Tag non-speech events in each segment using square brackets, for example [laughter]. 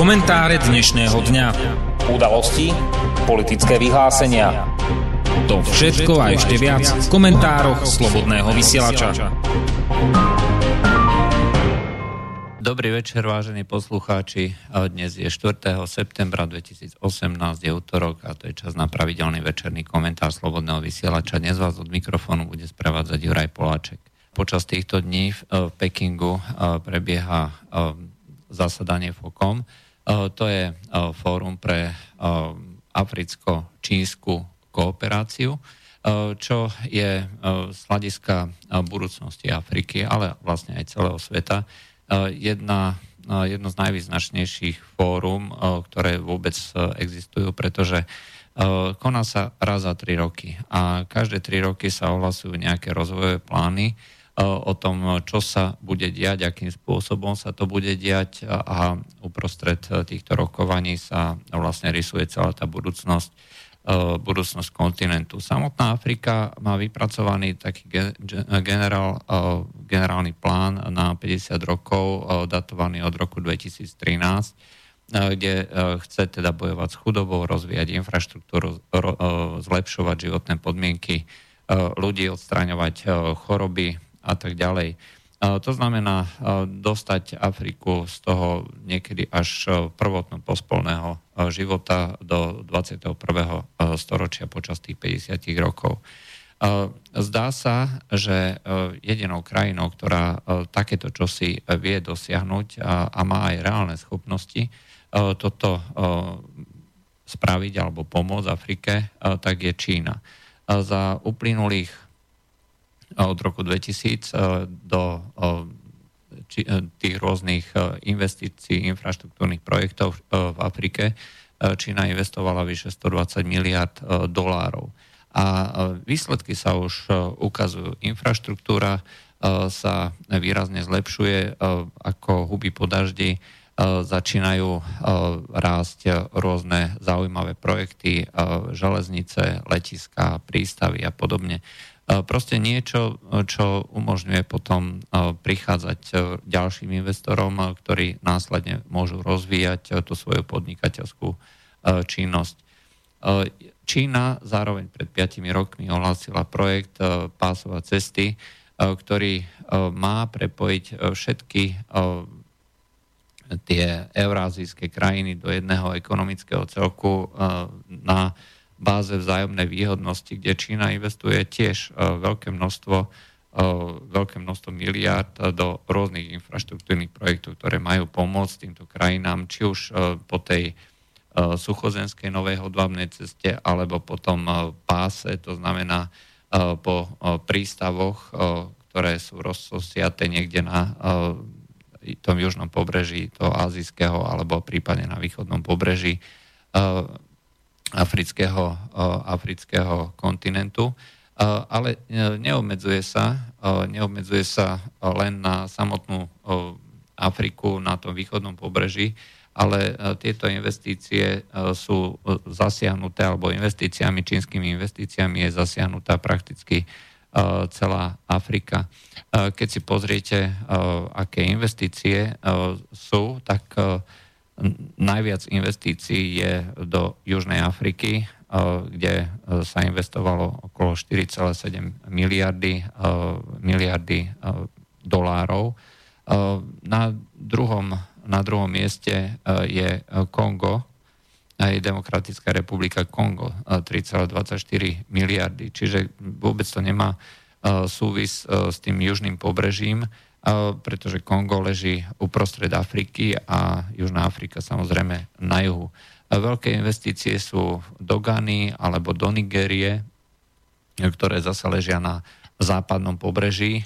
Komentáre dnešného dňa. Udalosti, politické vyhlásenia. To všetko a ešte viac v komentároch Slobodného vysielača. Dobrý večer, vážení poslucháči. Dnes je 4. septembra 2018, je útorok a to je čas na pravidelný večerný komentár Slobodného vysielača. Dnes vás od mikrofónu bude sprevádzať Juraj Poláček. Počas týchto dní v Pekingu prebieha zasadanie FOKOM. To je fórum pre africko-čínsku kooperáciu, čo je z hľadiska budúcnosti Afriky, ale vlastne aj celého sveta, jedna, jedno z najvýznačnejších fórum, ktoré vôbec existujú, pretože koná sa raz za tri roky a každé tri roky sa ohlasujú nejaké rozvojové plány, o tom, čo sa bude diať, akým spôsobom sa to bude diať a uprostred týchto rokovaní sa vlastne rysuje celá tá budúcnosť, budúcnosť kontinentu. Samotná Afrika má vypracovaný taký generál, generálny plán na 50 rokov, datovaný od roku 2013, kde chce teda bojovať s chudobou, rozvíjať infraštruktúru, zlepšovať životné podmienky ľudí, odstraňovať choroby, a tak ďalej. To znamená dostať Afriku z toho niekedy až prvotno pospolného života do 21. storočia počas tých 50 rokov. Zdá sa, že jedinou krajinou, ktorá takéto čosi vie dosiahnuť a má aj reálne schopnosti toto spraviť alebo pomôcť Afrike, tak je Čína. Za uplynulých od roku 2000 e, do e, tých rôznych investícií, infraštruktúrnych projektov v Afrike. Čína investovala vyše 120 miliard dolárov. A výsledky sa už ukazujú. Infraštruktúra sa výrazne zlepšuje, ako huby po daždi začínajú rásť rôzne zaujímavé projekty, železnice, letiska, prístavy a podobne. Proste niečo, čo umožňuje potom prichádzať ďalším investorom, ktorí následne môžu rozvíjať tú svoju podnikateľskú činnosť. Čína zároveň pred 5 rokmi ohlásila projekt Pásova cesty, ktorý má prepojiť všetky tie eurázijské krajiny do jedného ekonomického celku na báze vzájomnej výhodnosti, kde Čína investuje tiež e, veľké množstvo, e, veľké množstvo miliard do rôznych infraštruktúrnych projektov, ktoré majú pomôcť týmto krajinám, či už e, po tej suchozenskej novej hodvábnej ceste, alebo po tom páse, to znamená po prístavoch, ktoré sú rozsosiaté niekde na tom južnom pobreží toho azijského alebo prípadne na východnom pobreží afrického, afrického kontinentu, ale e, neobmedzuje sa, neobmedzuje sa len na samotnú Afriku na tom východnom pobreží, ale e, tieto investície e, sú zasiahnuté, alebo investíciami, čínskymi investíciami je zasiahnutá prakticky celá Afrika. Keď si pozriete, aké investície sú, tak Najviac investícií je do Južnej Afriky, eh, kde eh, sa investovalo okolo 4,7 miliardy, eh, miliardy dolárov. Na druhom, na druhom mieste je Kongo, aj Demokratická republika Kongo, 3,24 miliardy. Čiže vôbec to nemá súvis s tým južným pobrežím pretože Kongo leží uprostred Afriky a Južná Afrika samozrejme na juhu. Veľké investície sú do Gany alebo do Nigérie, ktoré zase ležia na západnom pobreží.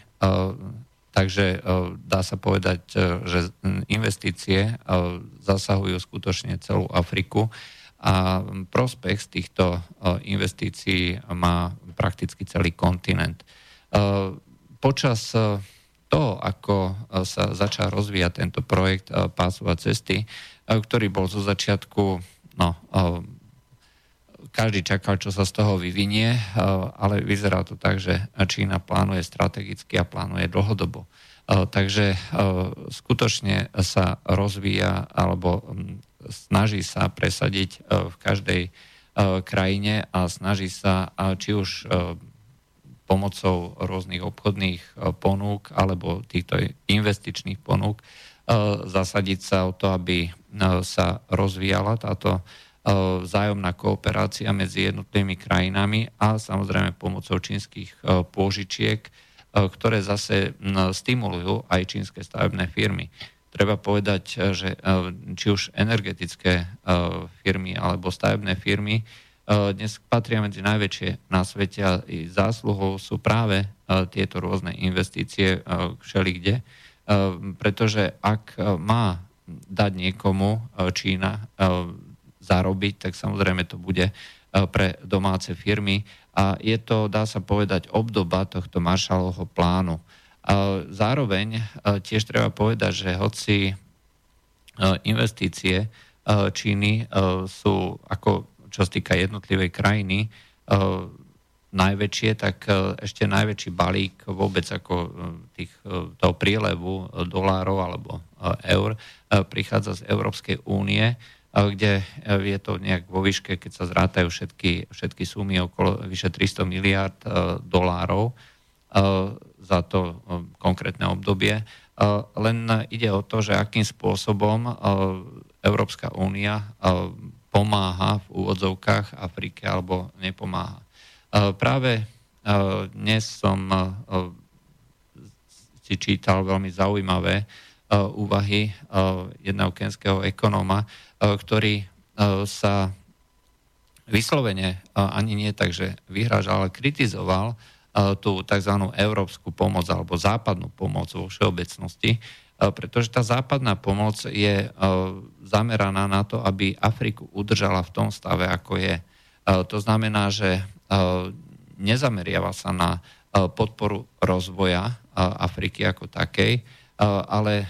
Takže dá sa povedať, že investície zasahujú skutočne celú Afriku a prospech z týchto investícií má prakticky celý kontinent. Počas to, ako e, sa začal rozvíjať tento projekt e, pásova cesty, e, ktorý bol zo začiatku, no, každý čakal, čo sa z toho vyvinie, ale vyzerá to tak, že Čína plánuje strategicky a plánuje dlhodobo. Takže skutočne sa rozvíja alebo snaží sa presadiť v každej krajine a snaží sa či už pomocou rôznych obchodných ponúk alebo týchto investičných ponúk zasadiť sa o to, aby sa rozvíjala táto vzájomná kooperácia medzi jednotlivými krajinami a samozrejme pomocou čínskych pôžičiek, ktoré zase stimulujú aj čínske stavebné firmy. Treba povedať, že či už energetické firmy alebo stavebné firmy dnes patria medzi najväčšie na svete a zásluhou sú práve tieto rôzne investície všelikde, pretože ak má dať niekomu Čína zarobiť, tak samozrejme to bude eh, pre domáce firmy. A je to, dá sa povedať, obdoba tohto Marshallovho plánu. Zároveň eh, tiež treba povedať, že hoci eh, investície Číny sú, ako čo sa týka jednotlivej krajiny, najväčšie, tak ešte najväčší balík vôbec ako tých, toho prílevu dolárov alebo eur prichádza z Európskej únie kde je to nejak vo výške, keď sa zrátajú všetky, všetky sumy okolo vyše 300 miliard dolárov za to konkrétne obdobie. Len ide o to, že akým spôsobom Európska únia pomáha v úvodzovkách Afrike alebo nepomáha. Práve dnes som si čítal veľmi zaujímavé úvahy jedného kenského ekonóma, E, ktorý e, sa vyslovene e, ani nie tak, že vyhrážal, ale kritizoval tú tzv. európsku pomoc alebo západnú pomoc vo všeobecnosti, pretože tá západná pomoc je zameraná na to, aby Afriku udržala v tom stave, ako je. To znamená, že nezameriava sa na podporu rozvoja Afriky ako takej, ale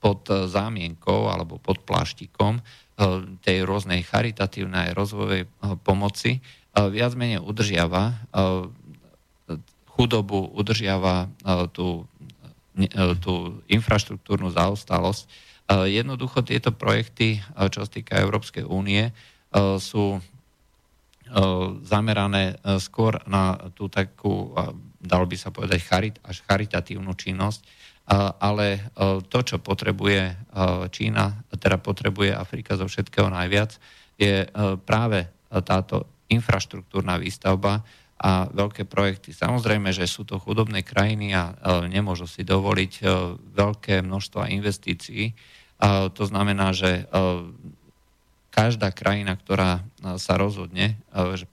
pod zámienkou alebo pod pláštikom tej rôznej charitatívnej rozvojovej pomoci viac menej udržiava chudobu, udržiava tú, tú infraštruktúrnu zaostalosť. Jednoducho tieto projekty, čo sa týka Európskej únie, sú zamerané skôr na tú takú, dalo by sa povedať, charit, až charitatívnu činnosť, ale e, to, čo potrebuje e, Čína, teda potrebuje Afrika zo všetkého najviac, je e, práve táto infraštruktúrna výstavba a veľké projekty. Samozrejme, že sú to chudobné krajiny a nemôžu si dovoliť veľké množstva investícií. To znamená, že každá krajina, ktorá sa rozhodne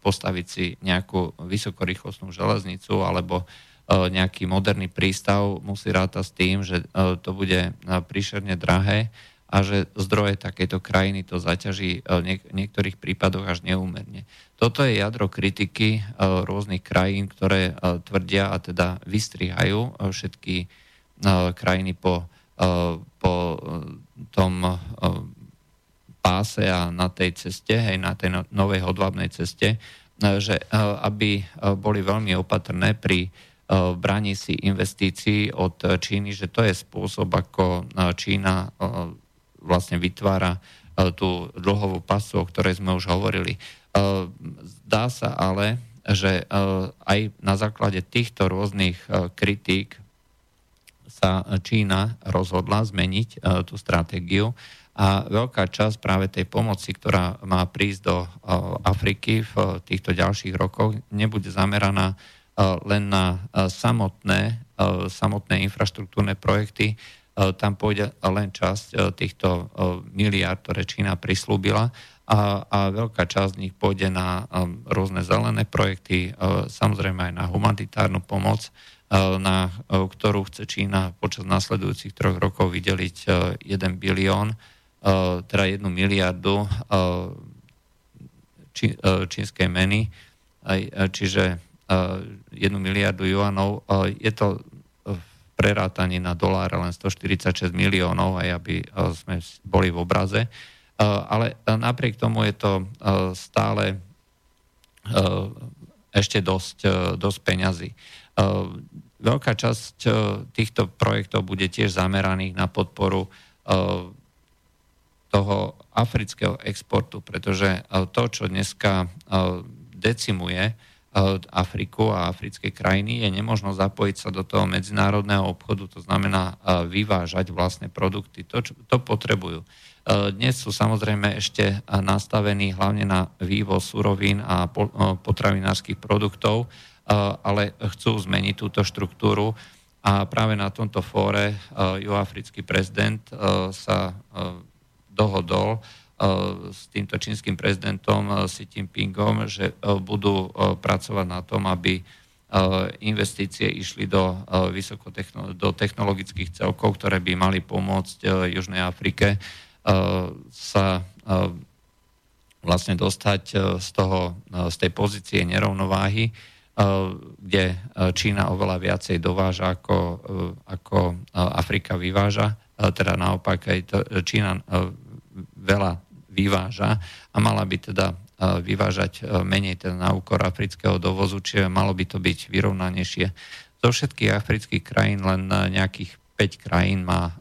postaviť si nejakú vysokorýchlostnú železnicu alebo E, nejaký moderný prístav musí rátať s tým, že e, to bude e, príšerne drahé a že zdroje takejto krajiny to zaťaží v niektorých prípadoch až neúmerne. Toto je jadro kritiky rôznych krajín, ktoré tvrdia a teda vystrihajú všetky krajiny po, po tom páse a na tej ceste, hej, na tej no, novej hodvábnej ceste, že aby boli veľmi opatrné pri bráni si investícií od Číny, že to je spôsob, ako Čína vlastne vytvára tú dlhovú pasu, o ktorej sme už hovorili. Zdá sa ale, že aj na základe týchto rôznych kritík sa Čína rozhodla zmeniť tú stratégiu a veľká časť práve tej pomoci, ktorá má prísť do Afriky v týchto ďalších rokoch, nebude zameraná len na samotné, samotné infraštruktúrne projekty. Tam pôjde len časť týchto miliárd, ktoré Čína prislúbila a, a veľká časť z nich pôjde na rôzne zelené projekty, samozrejme aj na humanitárnu pomoc, na ktorú chce Čína počas nasledujúcich troch rokov vydeliť 1 bilión, teda 1 miliardu čínskej meny, čiže 1 miliardu juanov. Je to v prerátaní na dolár len 146 miliónov, aj aby sme boli v obraze. Ale napriek tomu je to stále ešte dosť, dosť peňazí. Veľká časť týchto projektov bude tiež zameraných na podporu toho afrického exportu, pretože to, čo dneska decimuje Afriku a africké krajiny, je nemožno zapojiť sa do toho medzinárodného obchodu, to znamená vyvážať vlastné produkty. To, čo, to potrebujú. Dnes sú samozrejme ešte nastavení hlavne na vývoz surovín a potravinárskych produktov, ale chcú zmeniť túto štruktúru. A práve na tomto fóre juhoafrický prezident sa dohodol s týmto čínskym prezidentom Xi Jinpingom, že budú pracovať na tom, aby investície išli do, do technologických celkov, ktoré by mali pomôcť Južnej Afrike sa vlastne dostať z, toho, z tej pozície nerovnováhy, kde Čína oveľa viacej dováža ako, ako Afrika vyváža, teda naopak aj to, Čína veľa vyváža a mala by teda vyvážať menej teda na úkor afrického dovozu, čiže malo by to byť vyrovnanejšie. Zo všetkých afrických krajín len nejakých 5 krajín má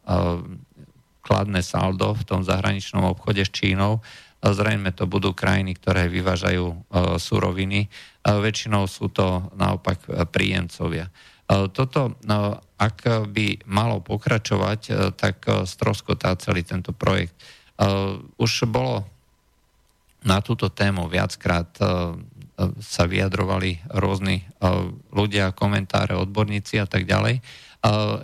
kladné saldo v tom zahraničnom obchode s Čínou. Zrejme to budú krajiny, ktoré vyvážajú suroviny. Väčšinou sú to naopak príjemcovia. Toto, ak by malo pokračovať, tak stroskotá celý tento projekt. Už bolo na túto tému viackrát sa vyjadrovali rôzni ľudia, komentáre, odborníci a tak ďalej.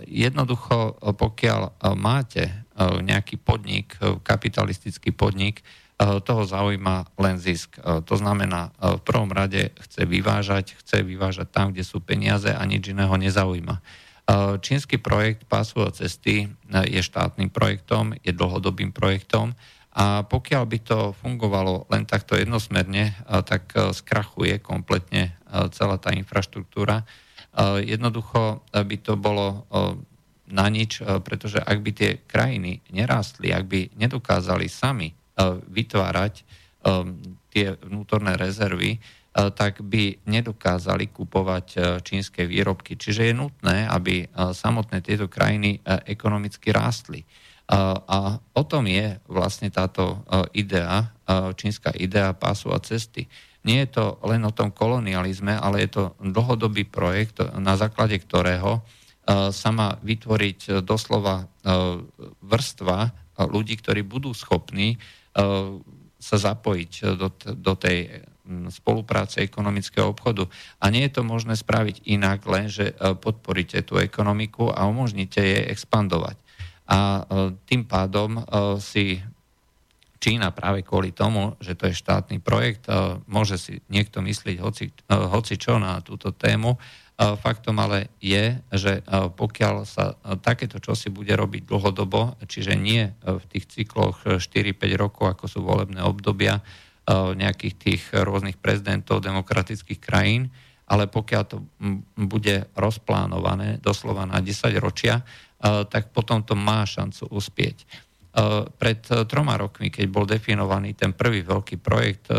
Jednoducho, pokiaľ máte nejaký podnik, kapitalistický podnik, toho zaujíma len zisk. To znamená, v prvom rade chce vyvážať, chce vyvážať tam, kde sú peniaze a nič iného nezaujíma. Čínsky projekt pásové cesty je štátnym projektom, je dlhodobým projektom a pokiaľ by to fungovalo len takto jednosmerne, tak skrachuje kompletne celá tá infraštruktúra. Jednoducho by to bolo na nič, pretože ak by tie krajiny nerástli, ak by nedokázali sami vytvárať tie vnútorné rezervy, E, tak by nedokázali kupovať e, čínske výrobky. Čiže je nutné, aby e, samotné tieto krajiny ekonomicky rástli. A o tom je vlastne táto idea, čínska idea pásu a cesty. Nie je to len o tom kolonializme, ale je to dlhodobý projekt, na základe ktorého sa má vytvoriť doslova vrstva ľudí, ktorí budú schopní sa zapojiť do, tej spolupráce ekonomického obchodu. A nie je to možné spraviť inak, len že e, podporíte tú ekonomiku a umožníte jej expandovať. A e, tým pádom e, si Čína práve kvôli tomu, že to je štátny projekt, môže si niekto myslieť hoci, hoci čo na túto tému. Faktom ale je, že pokiaľ sa takéto čosi bude robiť dlhodobo, čiže nie v tých cykloch 4-5 rokov, ako sú volebné obdobia, nejakých tých rôznych prezidentov demokratických krajín, ale pokiaľ to bude rozplánované doslova na 10 ročia, tak potom to má šancu uspieť. Pred troma rokmi, keď bol definovaný ten prvý veľký projekt,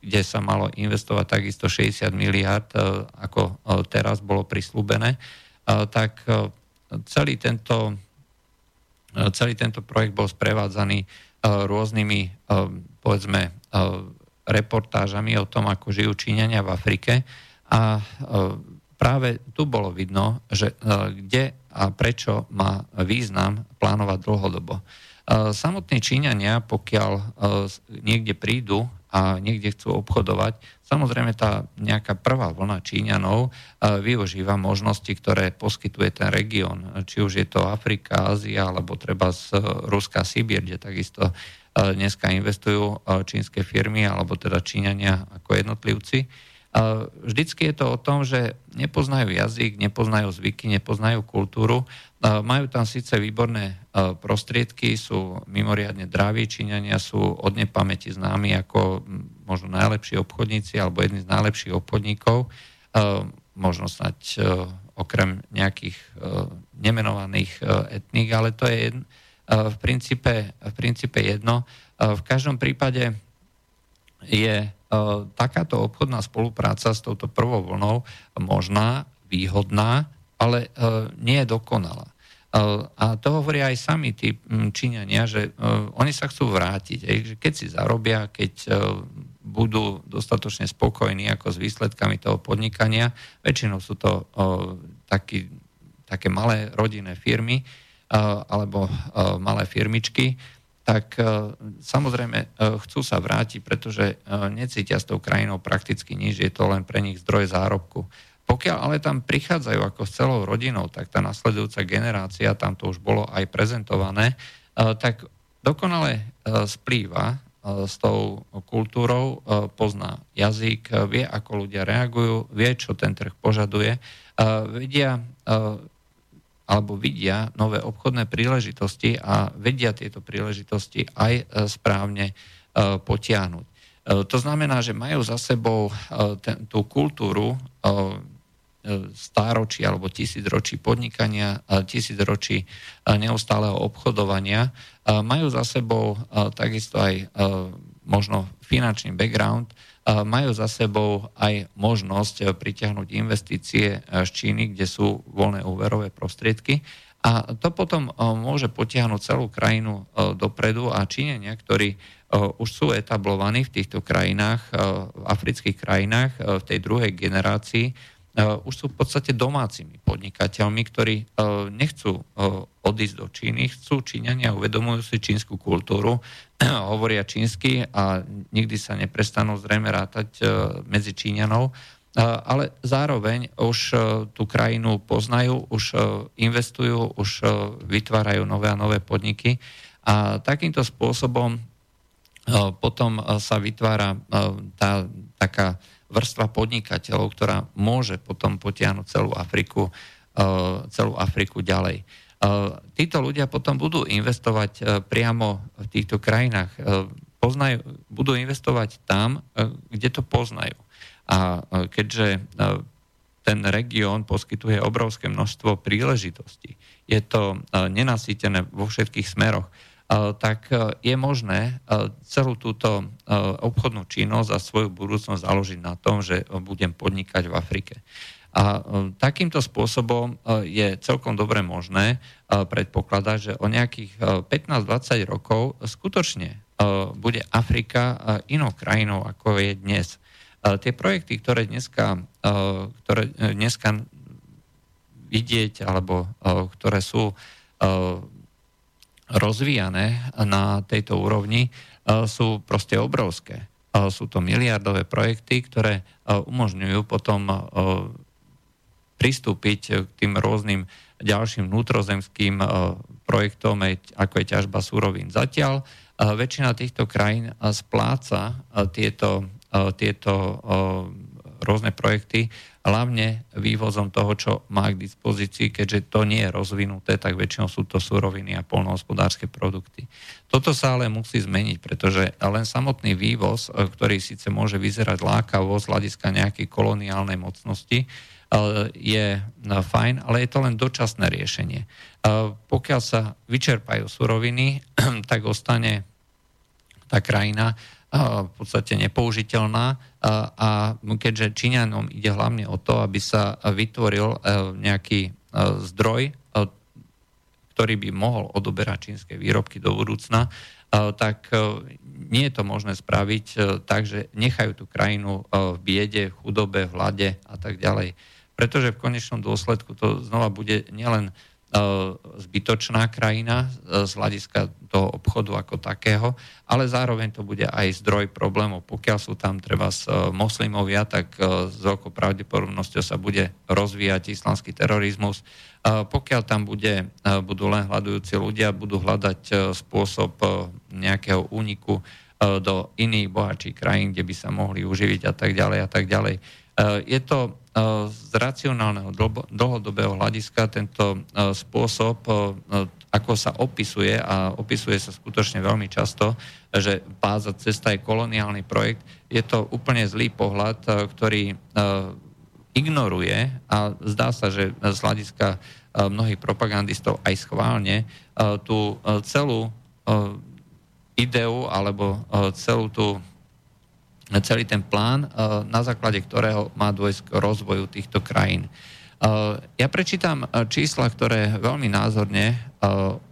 kde sa malo investovať takisto 60 miliard, ako teraz bolo prislúbené, tak celý tento, celý tento projekt bol sprevádzaný rôznymi, povedzme, reportážami o tom, ako žijú Číňania v Afrike. A práve tu bolo vidno, že kde a prečo má význam plánovať dlhodobo. Samotní Číňania, pokiaľ niekde prídu a niekde chcú obchodovať, samozrejme tá nejaká prvá vlna Číňanov využíva možnosti, ktoré poskytuje ten región. Či už je to Afrika, Ázia, alebo treba z Ruska, Sibír, kde takisto dneska investujú čínske firmy alebo teda Číňania ako jednotlivci. Vždycky je to o tom, že nepoznajú jazyk, nepoznajú zvyky, nepoznajú kultúru. Majú tam síce výborné prostriedky, sú mimoriadne draví, Číňania sú od nepamäti známi ako možno najlepší obchodníci alebo jedni z najlepších obchodníkov. Možno snať okrem nejakých nemenovaných etník, ale to je v princípe, v princípe jedno. V každom prípade je takáto obchodná spolupráca s touto prvou vlnou možná, výhodná, ale nie je dokonalá. A to hovoria aj sami tí Číňania, že oni sa chcú vrátiť. Že keď si zarobia, keď budú dostatočne spokojní ako s výsledkami toho podnikania, väčšinou sú to taký, také malé rodinné firmy alebo malé firmičky, tak samozrejme chcú sa vrátiť, pretože necítia s tou krajinou prakticky nič, je to len pre nich zdroj zárobku. Pokiaľ ale tam prichádzajú ako s celou rodinou, tak tá nasledujúca generácia, tam to už bolo aj prezentované, e, tak dokonale e, splýva e, s tou kultúrou, pozná jazyk, vie, ako ľudia reagujú, vie, čo ten trh požaduje, vedia alebo vidia nové obchodné príležitosti a vedia tieto príležitosti aj správne potiahnuť. To znamená, že majú za sebou ten, tú kultúru stáročí alebo tisícročí podnikania, tisícročí e, neustáleho obchodovania, majú za sebou e, takisto aj možno finančný background, majú za sebou aj možnosť pritiahnuť investície z Číny, kde sú voľné úverové prostriedky. A to potom môže potiahnuť celú krajinu dopredu a Číňania, ktorí už sú etablovaní v týchto krajinách, v afrických krajinách, v tej druhej generácii, už sú v podstate domácimi podnikateľmi, ktorí uh, nechcú uh, odísť do Číny, chcú Číňania, uvedomujú si čínsku kultúru, [clears throat] hovoria čínsky a nikdy sa neprestanú zrejme rátať medzi Číňanov, ale zároveň už tú krajinu poznajú, už investujú, už vytvárajú nové a nové podniky. A takýmto spôsobom potom sa vytvára tá taká vrstva podnikateľov, ktorá môže potom potiahnuť celú Afriku, e, celú Afriku ďalej. E, títo ľudia potom budú investovať e, priamo v týchto krajinách. Poznajú, budú investovať tam, kde to poznajú. A keďže ten región poskytuje obrovské množstvo príležitostí, je to nenasýtené vo všetkých smeroch, tak e, je možné e, celú túto e, obchodnú činnosť a svoju budúcnosť založiť na tom, že budem podnikať v Afrike. A takýmto spôsobom je celkom dobre možné predpokladať, že o nejakých 15-20 rokov skutočne bude Afrika inou krajinou, ako je dnes. Tie projekty, ktoré dneska, ktoré dneska vidieť, alebo ktoré sú rozvíjané na tejto úrovni, e, sú proste obrovské. E, sú to miliardové projekty, ktoré e, umožňujú potom pristúpiť k tým rôznym ďalším vnútrozemským projektom, ako je ťažba súrovín. Zatiaľ väčšina týchto krajín spláca tieto, tieto rôzne projekty hlavne vývozom toho, čo má k dispozícii, keďže to nie je rozvinuté, tak väčšinou sú to suroviny a polnohospodárske produkty. Toto sa ale musí zmeniť, pretože len samotný vývoz, e, ktorý síce môže vyzerať lákavo z hľadiska nejakej koloniálnej mocnosti, e, je e, fajn, ale je to len dočasné riešenie. Pokiaľ sa vyčerpajú suroviny, [clears throat] tak ostane tá krajina v podstate nepoužiteľná a keďže Číňanom ide hlavne o to, aby sa vytvoril e, nejaký e, zdroj, e, ktorý by mohol odoberať čínske výrobky do budúcna, tak nie je to možné spraviť tak, že nechajú tú krajinu v biede, v chudobe, v hlade a tak ďalej. Pretože v konečnom dôsledku to znova bude nielen zbytočná krajina e, z hľadiska toho obchodu ako takého, ale zároveň to bude aj zdroj problémov. Pokiaľ sú tam treba s e, moslimovia, tak s veľkou pravdepodobnosťou sa bude rozvíjať islamský terorizmus. Pokiaľ tam bude, budú len hľadujúci ľudia, budú hľadať spôsob nejakého úniku do iných bohatších krajín, kde by sa mohli uživiť a tak ďalej a tak ďalej. Je to z racionálneho dlhodobého hľadiska tento e, spôsob, ako sa opisuje, a opisuje sa skutočne veľmi často, že páza cesta je koloniálny projekt, je to úplne zlý pohľad, ktorý ignoruje a zdá sa, že z hľadiska mnohých propagandistov aj schválne tú celú ideu alebo celú tú celý ten plán, e, na základe ktorého má dôjsť k rozvoju týchto krajín. E, Ja prečítam čísla, ktoré veľmi názorne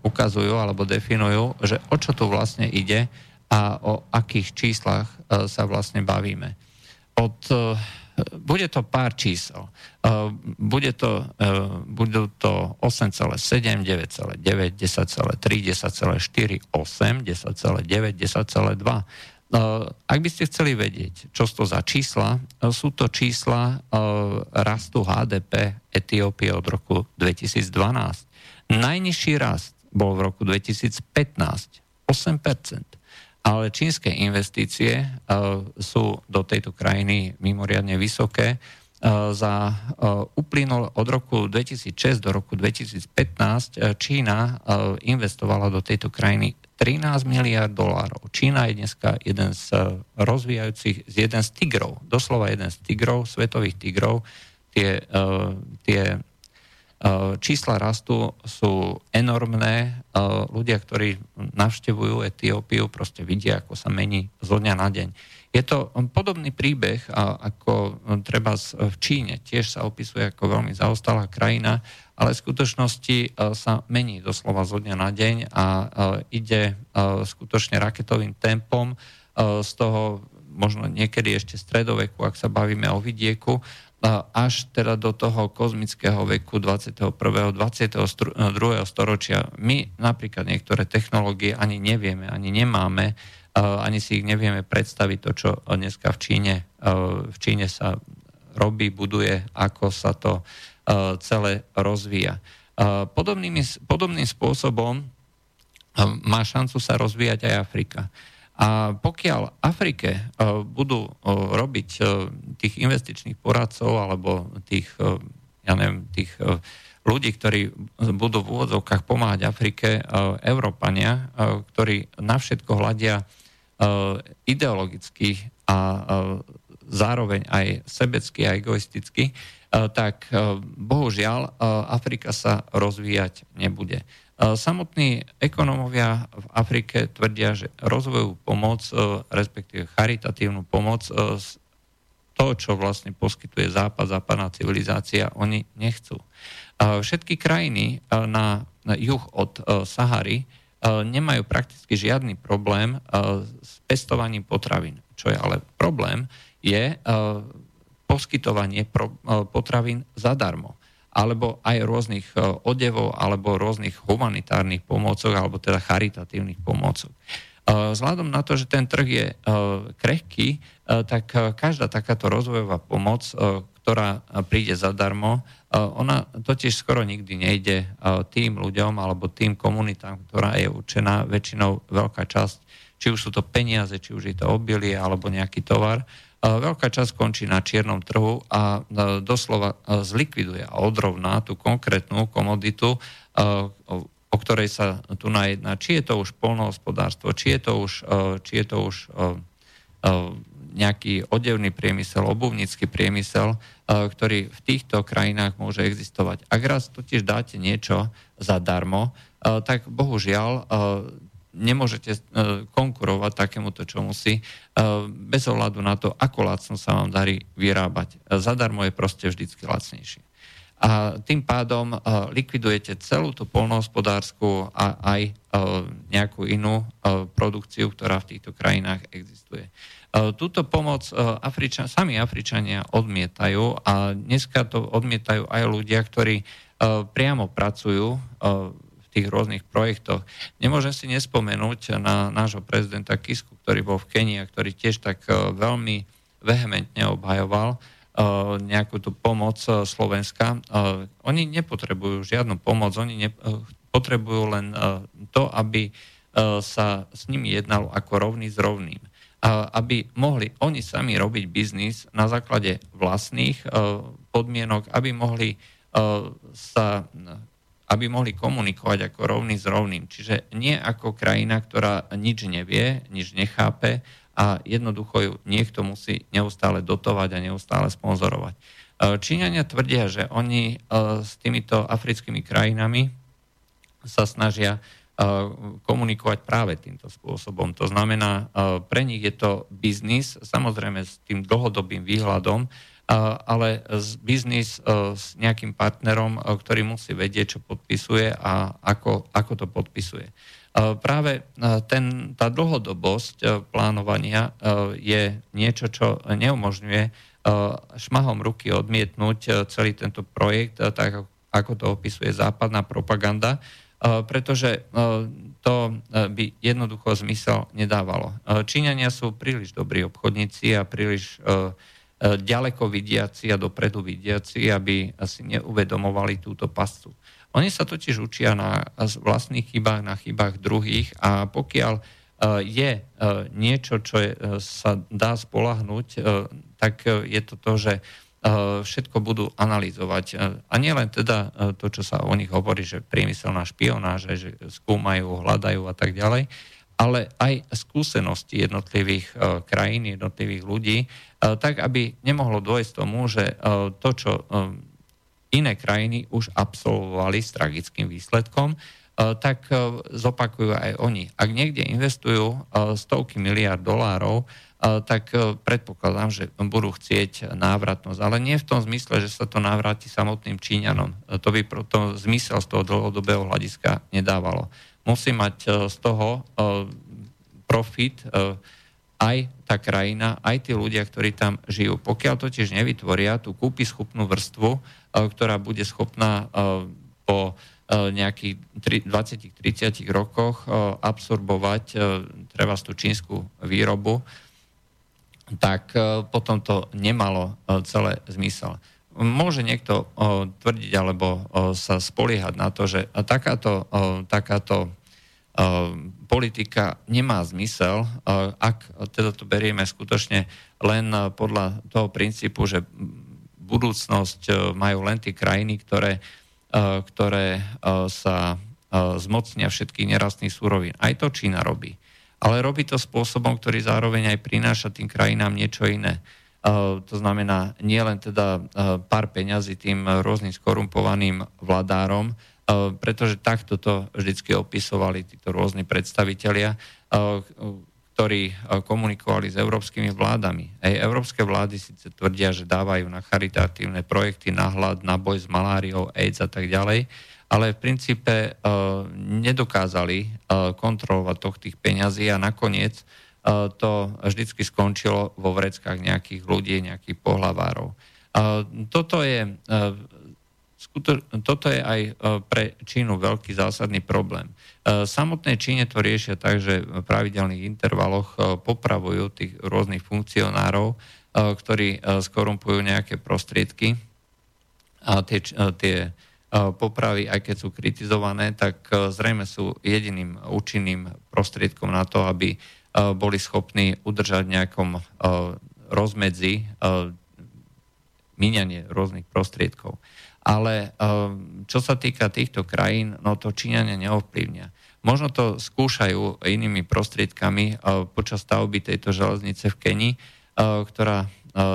ukazujú alebo definujú, že o čo tu vlastne ide a o akých číslach sa vlastne bavíme. Od bude to pár čísel. Bude to, budú to 8,7, 9,9, 10,3, 10,4, 8, 10,9, 10,2. Ak by ste chceli vedieť, čo to za čísla, uh, sú to čísla rastu HDP Etiópie od roku 2012. Najnižší rast bol v roku 2015 8% ale čínske investície sú do tejto krajiny mimoriadne vysoké. Za uplynul od roku 2006 do roku 2015 Čína investovala do tejto krajiny 13 miliard dolárov. Čína je dneska jeden z rozvíjajúcich, jeden z tigrov, doslova jeden z tigrov, svetových tigrov. Tie, tie Eh, čísla rastu sú enormné. Eh, ľudia, ktorí navštevujú Etiópiu, proste vidia, ako sa mení zo dňa na deň. Je to podobný príbeh, ako treba v Číne. Tiež sa opisuje ako veľmi zaostalá krajina, ale v skutočnosti eh, sa mení doslova zo dňa na deň a ide skutočne raketovým tempom z toho možno niekedy ešte stredoveku, ak sa bavíme o vidieku, až teda do toho kozmického veku 21. 22. storočia. My napríklad niektoré technológie ani nevieme, ani nemáme, ani si ich nevieme predstaviť to, čo dneska v Číne, v Číne sa robí, buduje, ako sa to celé rozvíja. Podobným, podobným spôsobom má šancu sa rozvíjať aj Afrika. A pokiaľ Afrike budú robiť tých investičných poradcov alebo tých, ja neviem, tých ľudí, ktorí budú v úvodzovkách pomáhať Afrike, Európania, ktorí na všetko hľadia ideologicky a zároveň aj sebecky a egoisticky, tak bohužiaľ Afrika sa rozvíjať nebude. Samotní ekonómovia v Afrike tvrdia, že rozvojovú pomoc, respektíve charitatívnu pomoc, to, čo vlastne poskytuje Západ, západná civilizácia, oni nechcú. Všetky krajiny na juh od Sahary nemajú prakticky žiadny problém s pestovaním potravín. Čo je ale problém, je poskytovanie potravín zadarmo alebo aj rôznych e, odevov, alebo rôznych humanitárnych pomôcok, alebo teda charitatívnych pomôcok. E, vzhľadom na to, že ten trh je e, krehký, tak každá takáto rozvojová pomoc, ktorá príde zadarmo, ona totiž skoro nikdy nejde tým ľuďom alebo tým komunitám, ktorá je určená väčšinou veľká časť, či už sú to peniaze, či už je to obilie alebo nejaký tovar, veľká časť končí na čiernom trhu a doslova zlikviduje a odrovná tú konkrétnu komoditu, o ktorej sa tu najedná. Či je to už polnohospodárstvo, či je to už, či je to už nejaký odevný priemysel, obuvnícky priemysel, ktorý v týchto krajinách môže existovať. Ak raz totiž dáte niečo zadarmo, tak bohužiaľ nemôžete e, konkurovať takémuto čomu si bez ohľadu na to, ako lacno sa vám darí vyrábať. Zadarmo je proste vždycky lacnejšie. A tým pádom likvidujete celú tú polnohospodárskú a aj nejakú inú produkciu, ktorá v týchto krajinách existuje. Túto pomoc Afričan, sami Afričania odmietajú a dneska to odmietajú aj ľudia, ktorí priamo pracujú tých rôznych projektoch. Nemôžem si nespomenúť na nášho prezidenta Kisku, ktorý bol v Kenii a ktorý tiež tak e, veľmi vehementne obhajoval e, nejakú tú pomoc e, Slovenska. Oni nepotrebujú žiadnu pomoc, oni potrebujú len to, aby sa s nimi jednalo ako rovný s rovným. Aby mohli oni sami robiť biznis na základe vlastných podmienok, aby mohli sa aby mohli komunikovať ako rovný s rovným. Čiže nie ako krajina, ktorá nič nevie, nič nechápe a jednoducho ju niekto musí neustále dotovať a neustále sponzorovať. E, Číňania tvrdia, že oni e, s týmito africkými krajinami sa snažia e, komunikovať práve týmto spôsobom. To znamená, pre nich je to biznis, samozrejme s tým dlhodobým výhľadom, ale biznis s nejakým partnerom, ktorý musí vedieť, čo podpisuje a ako, ako to podpisuje. Práve ten, tá dlhodobosť plánovania je niečo, čo neumožňuje šmahom ruky odmietnúť celý tento projekt, tak ako to opisuje západná propaganda, pretože to by jednoducho zmysel nedávalo. Číňania sú príliš dobrí obchodníci a príliš ďaleko vidiaci a dopredu vidiaci, aby si neuvedomovali túto pascu. Oni sa totiž učia na vlastných chybách, na chybách druhých a pokiaľ je niečo, čo sa dá spolahnúť, tak je to to, že všetko budú analyzovať. A nielen teda to, čo sa o nich hovorí, že priemyselná špionáž, že skúmajú, hľadajú a tak ďalej, ale aj skúsenosti jednotlivých krajín, jednotlivých ľudí, tak aby nemohlo dôjsť tomu, že to, čo iné krajiny už absolvovali s tragickým výsledkom, tak zopakujú aj oni. Ak niekde investujú stovky miliard dolárov, tak e, predpokladám, že budú chcieť návratnosť. Ale nie v tom zmysle, že sa to návráti samotným Číňanom. E, to by to zmysel z toho dlhodobého hľadiska nedávalo. Musí mať z toho profit aj tá krajina, aj tí ľudia, ktorí tam žijú. Pokiaľ totiž nevytvoria tú kúpy schopnú vrstvu, ktorá bude schopná po nejakých 20-30 rokoch absorbovať treba tú čínsku výrobu, tak e, potom to nemalo e, celé zmysel. Môže niekto e, tvrdiť alebo sa spoliehať na to, že takáto, takáto politika nemá zmysel, ak teda to berieme skutočne len podľa toho princípu, že budúcnosť majú len tie krajiny, ktoré, ktoré sa zmocnia všetkých nerastných súrovín. Aj to Čína robí ale robí to spôsobom, ktorý zároveň aj prináša tým krajinám niečo iné. Uh, to znamená nie len teda uh, pár peňazí tým rôznym skorumpovaným vladárom, uh, pretože takto to vždycky opisovali títo rôzni predstavitelia, ktorí komunikovali s európskymi vládami. Ej, európske vlády síce tvrdia, že dávajú na charitatívne projekty, na hlad, na boj s maláriou, AIDS a tak ďalej, ale v princípe uh, nedokázali uh, kontrolovať toh tých peňazí a nakoniec uh, to vždycky skončilo vo vreckách nejakých ľudí, nejakých pohlavárov. Toto je toto je aj pre Čínu veľký zásadný problém. Samotné Číne to riešia tak, že v pravidelných intervaloch popravujú tých rôznych funkcionárov, ktorí skorumpujú nejaké prostriedky a tie, tie popravy, aj keď sú kritizované, tak e, zrejme sú jediným účinným prostriedkom na to, aby e, boli schopní udržať nejakom e, rozmedzi míňanie rôznych prostriedkov. Ale čo sa týka týchto krajín, no to Číňania neovplyvnia. Možno to skúšajú inými prostriedkami počas stavby tejto železnice v Keni, ktorá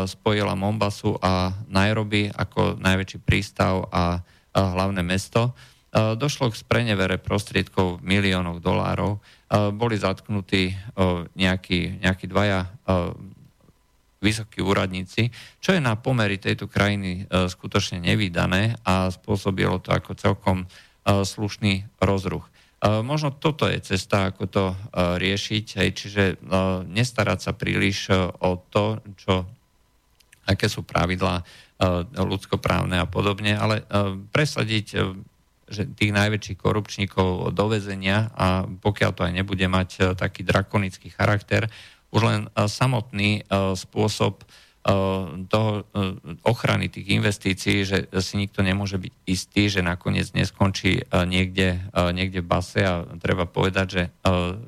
spojila Mombasu a Nairobi ako najväčší prístav a hlavné mesto, došlo k sprenevere prostriedkov miliónov dolárov. Boli zatknutí nejakí, nejakí dvaja vysokí úradníci, čo je na pomery tejto krajiny skutočne nevydané a spôsobilo to ako celkom slušný rozruch. Možno toto je cesta, ako to riešiť, hej, čiže nestarať sa príliš o to, čo, aké sú pravidlá ľudskoprávne a podobne, ale eh, presadiť eh, že tých najväčších korupčníkov do väzenia a pokiaľ to aj nebude mať taký drakonický charakter, už len samotný spôsob toho ochrany tých investícií, že si nikto nemôže byť istý, že nakoniec neskončí niekde, niekde v base a treba povedať, že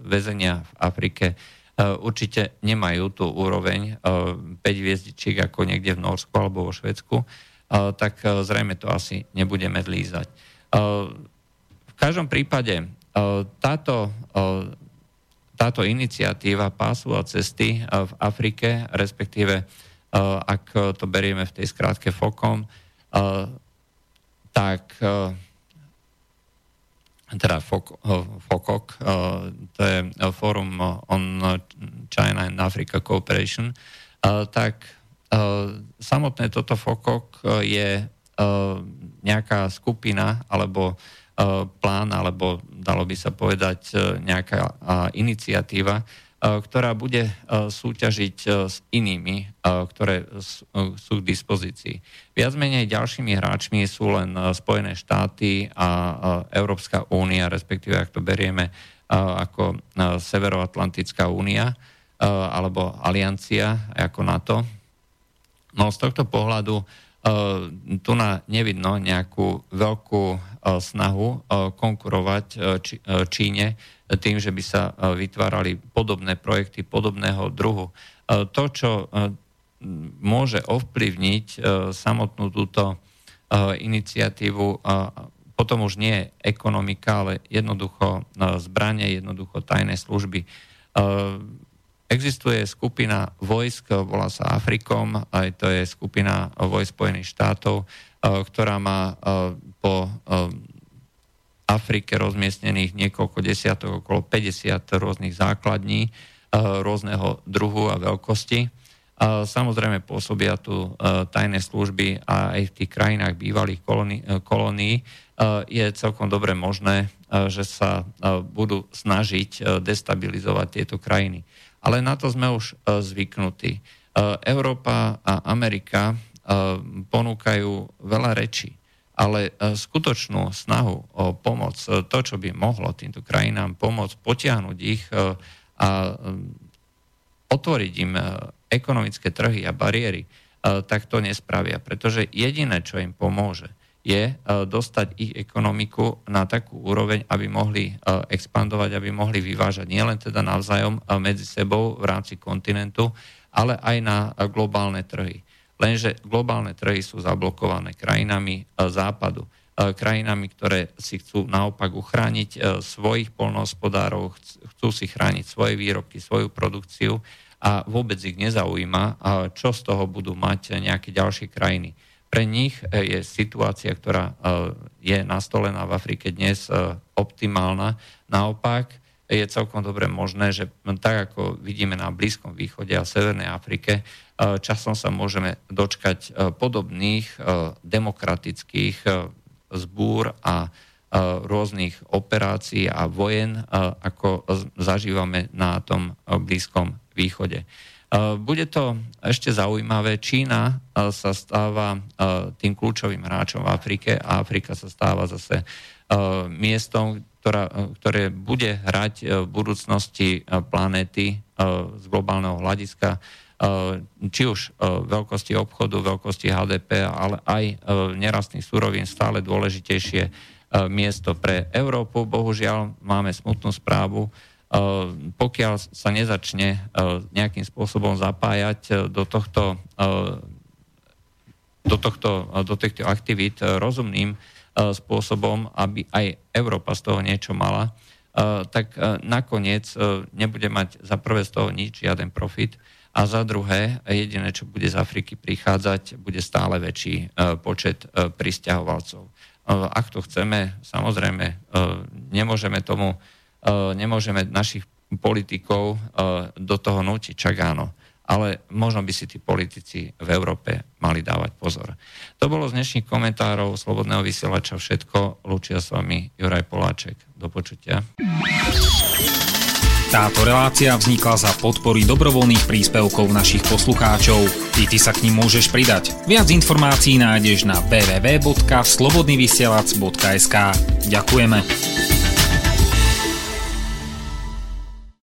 väzenia v Afrike Eh, určite nemajú tú úroveň 5 eh, hviezdičiek ako niekde v Norsku alebo vo Švedsku, eh, tak zrejme to asi nebudeme zlízať. V každom prípade táto, táto iniciatíva pásu a cesty v Afrike, respektíve ak to berieme v tej skrátke FOKOM, tak teda FOCOC, eh, to je Forum on China and Africa Cooperation, eh, tak eh, samotné toto FOKOK je nejaká skupina alebo plán, alebo dalo by sa povedať nejaká iniciatíva, ktorá bude súťažiť s inými, ktoré sú k dispozícii. Viac menej ďalšími hráčmi sú len Spojené štáty a Európska únia, respektíve ak to berieme ako Severoatlantická únia alebo aliancia ako NATO. No z tohto pohľadu tu na nevidno nejakú veľkú snahu konkurovať Číne tým, že by sa vytvárali podobné projekty podobného druhu. To, čo môže ovplyvniť samotnú túto iniciatívu potom už nie ekonomika, ale jednoducho e, zbranie, jednoducho tajné služby. E, existuje skupina vojsk, volá sa Afrikom, aj to je skupina vojsk Spojených štátov, e, ktorá má po Afrike rozmiestnených niekoľko desiatok, okolo 50 rôznych základní rôzneho druhu a veľkosti. Samozrejme pôsobia tu tajné služby a aj v tých krajinách bývalých kolónií je celkom dobre možné, že sa budú snažiť destabilizovať tieto krajiny. Ale na to sme už zvyknutí. Európa a Amerika ponúkajú veľa rečí, ale skutočnú snahu o pomoc, to, čo by mohlo týmto krajinám pomôcť, potiahnuť ich a otvoriť im ekonomické trhy a bariéry, tak to nespravia. Pretože jediné, čo im pomôže, je e, dostať ich ekonomiku na takú úroveň, aby mohli e, expandovať, aby mohli vyvážať nielen teda navzájom e, medzi sebou v rámci kontinentu, ale aj na globálne trhy. Lenže globálne trhy sú zablokované krajinami západu, krajinami, ktoré si chcú naopak uchrániť svojich polnohospodárov, chcú si chrániť svoje výrobky, svoju produkciu a vôbec ich nezaujíma, čo z toho budú mať nejaké ďalšie krajiny. Pre nich e, je situácia, ktorá e, je nastolená v Afrike dnes e, optimálna. Naopak je celkom dobre možné, že tak ako vidíme na Blízkom východe a Severnej Afrike, časom sa môžeme dočkať podobných demokratických zbúr a rôznych operácií a vojen, ako zažívame na tom Blízkom východe. Bude to ešte zaujímavé. Čína sa stáva tým kľúčovým hráčom v Afrike a Afrika sa stáva zase miestom, ktorá, ktoré bude hrať v budúcnosti planéty z globálneho hľadiska či už veľkosti obchodu, veľkosti HDP, ale aj nerastných surovín stále dôležitejšie miesto pre Európu. Bohužiaľ máme smutnú správu, pokiaľ sa nezačne nejakým spôsobom zapájať do tohto, do, tohto, do týchto aktivít rozumným spôsobom, aby aj Európa z toho niečo mala, tak nakoniec nebude mať za prvé z toho nič, žiaden profit a za druhé, jediné, čo bude z Afriky prichádzať, bude stále väčší počet pristahovalcov. Ak to chceme, samozrejme, nemôžeme tomu E, nemôžeme našich politikov e, do toho nútiť, čak áno. Ale možno by si tí politici v Európe mali dávať pozor. To bolo z dnešných komentárov Slobodného vysielača všetko. Lúčia s vami Juraj Poláček. Do počutia. Táto relácia vznikla za podpory dobrovoľných príspevkov našich poslucháčov. I ty sa k ním môžeš pridať. Viac informácií nájdeš na www.slobodnyvysielac.sk Ďakujeme.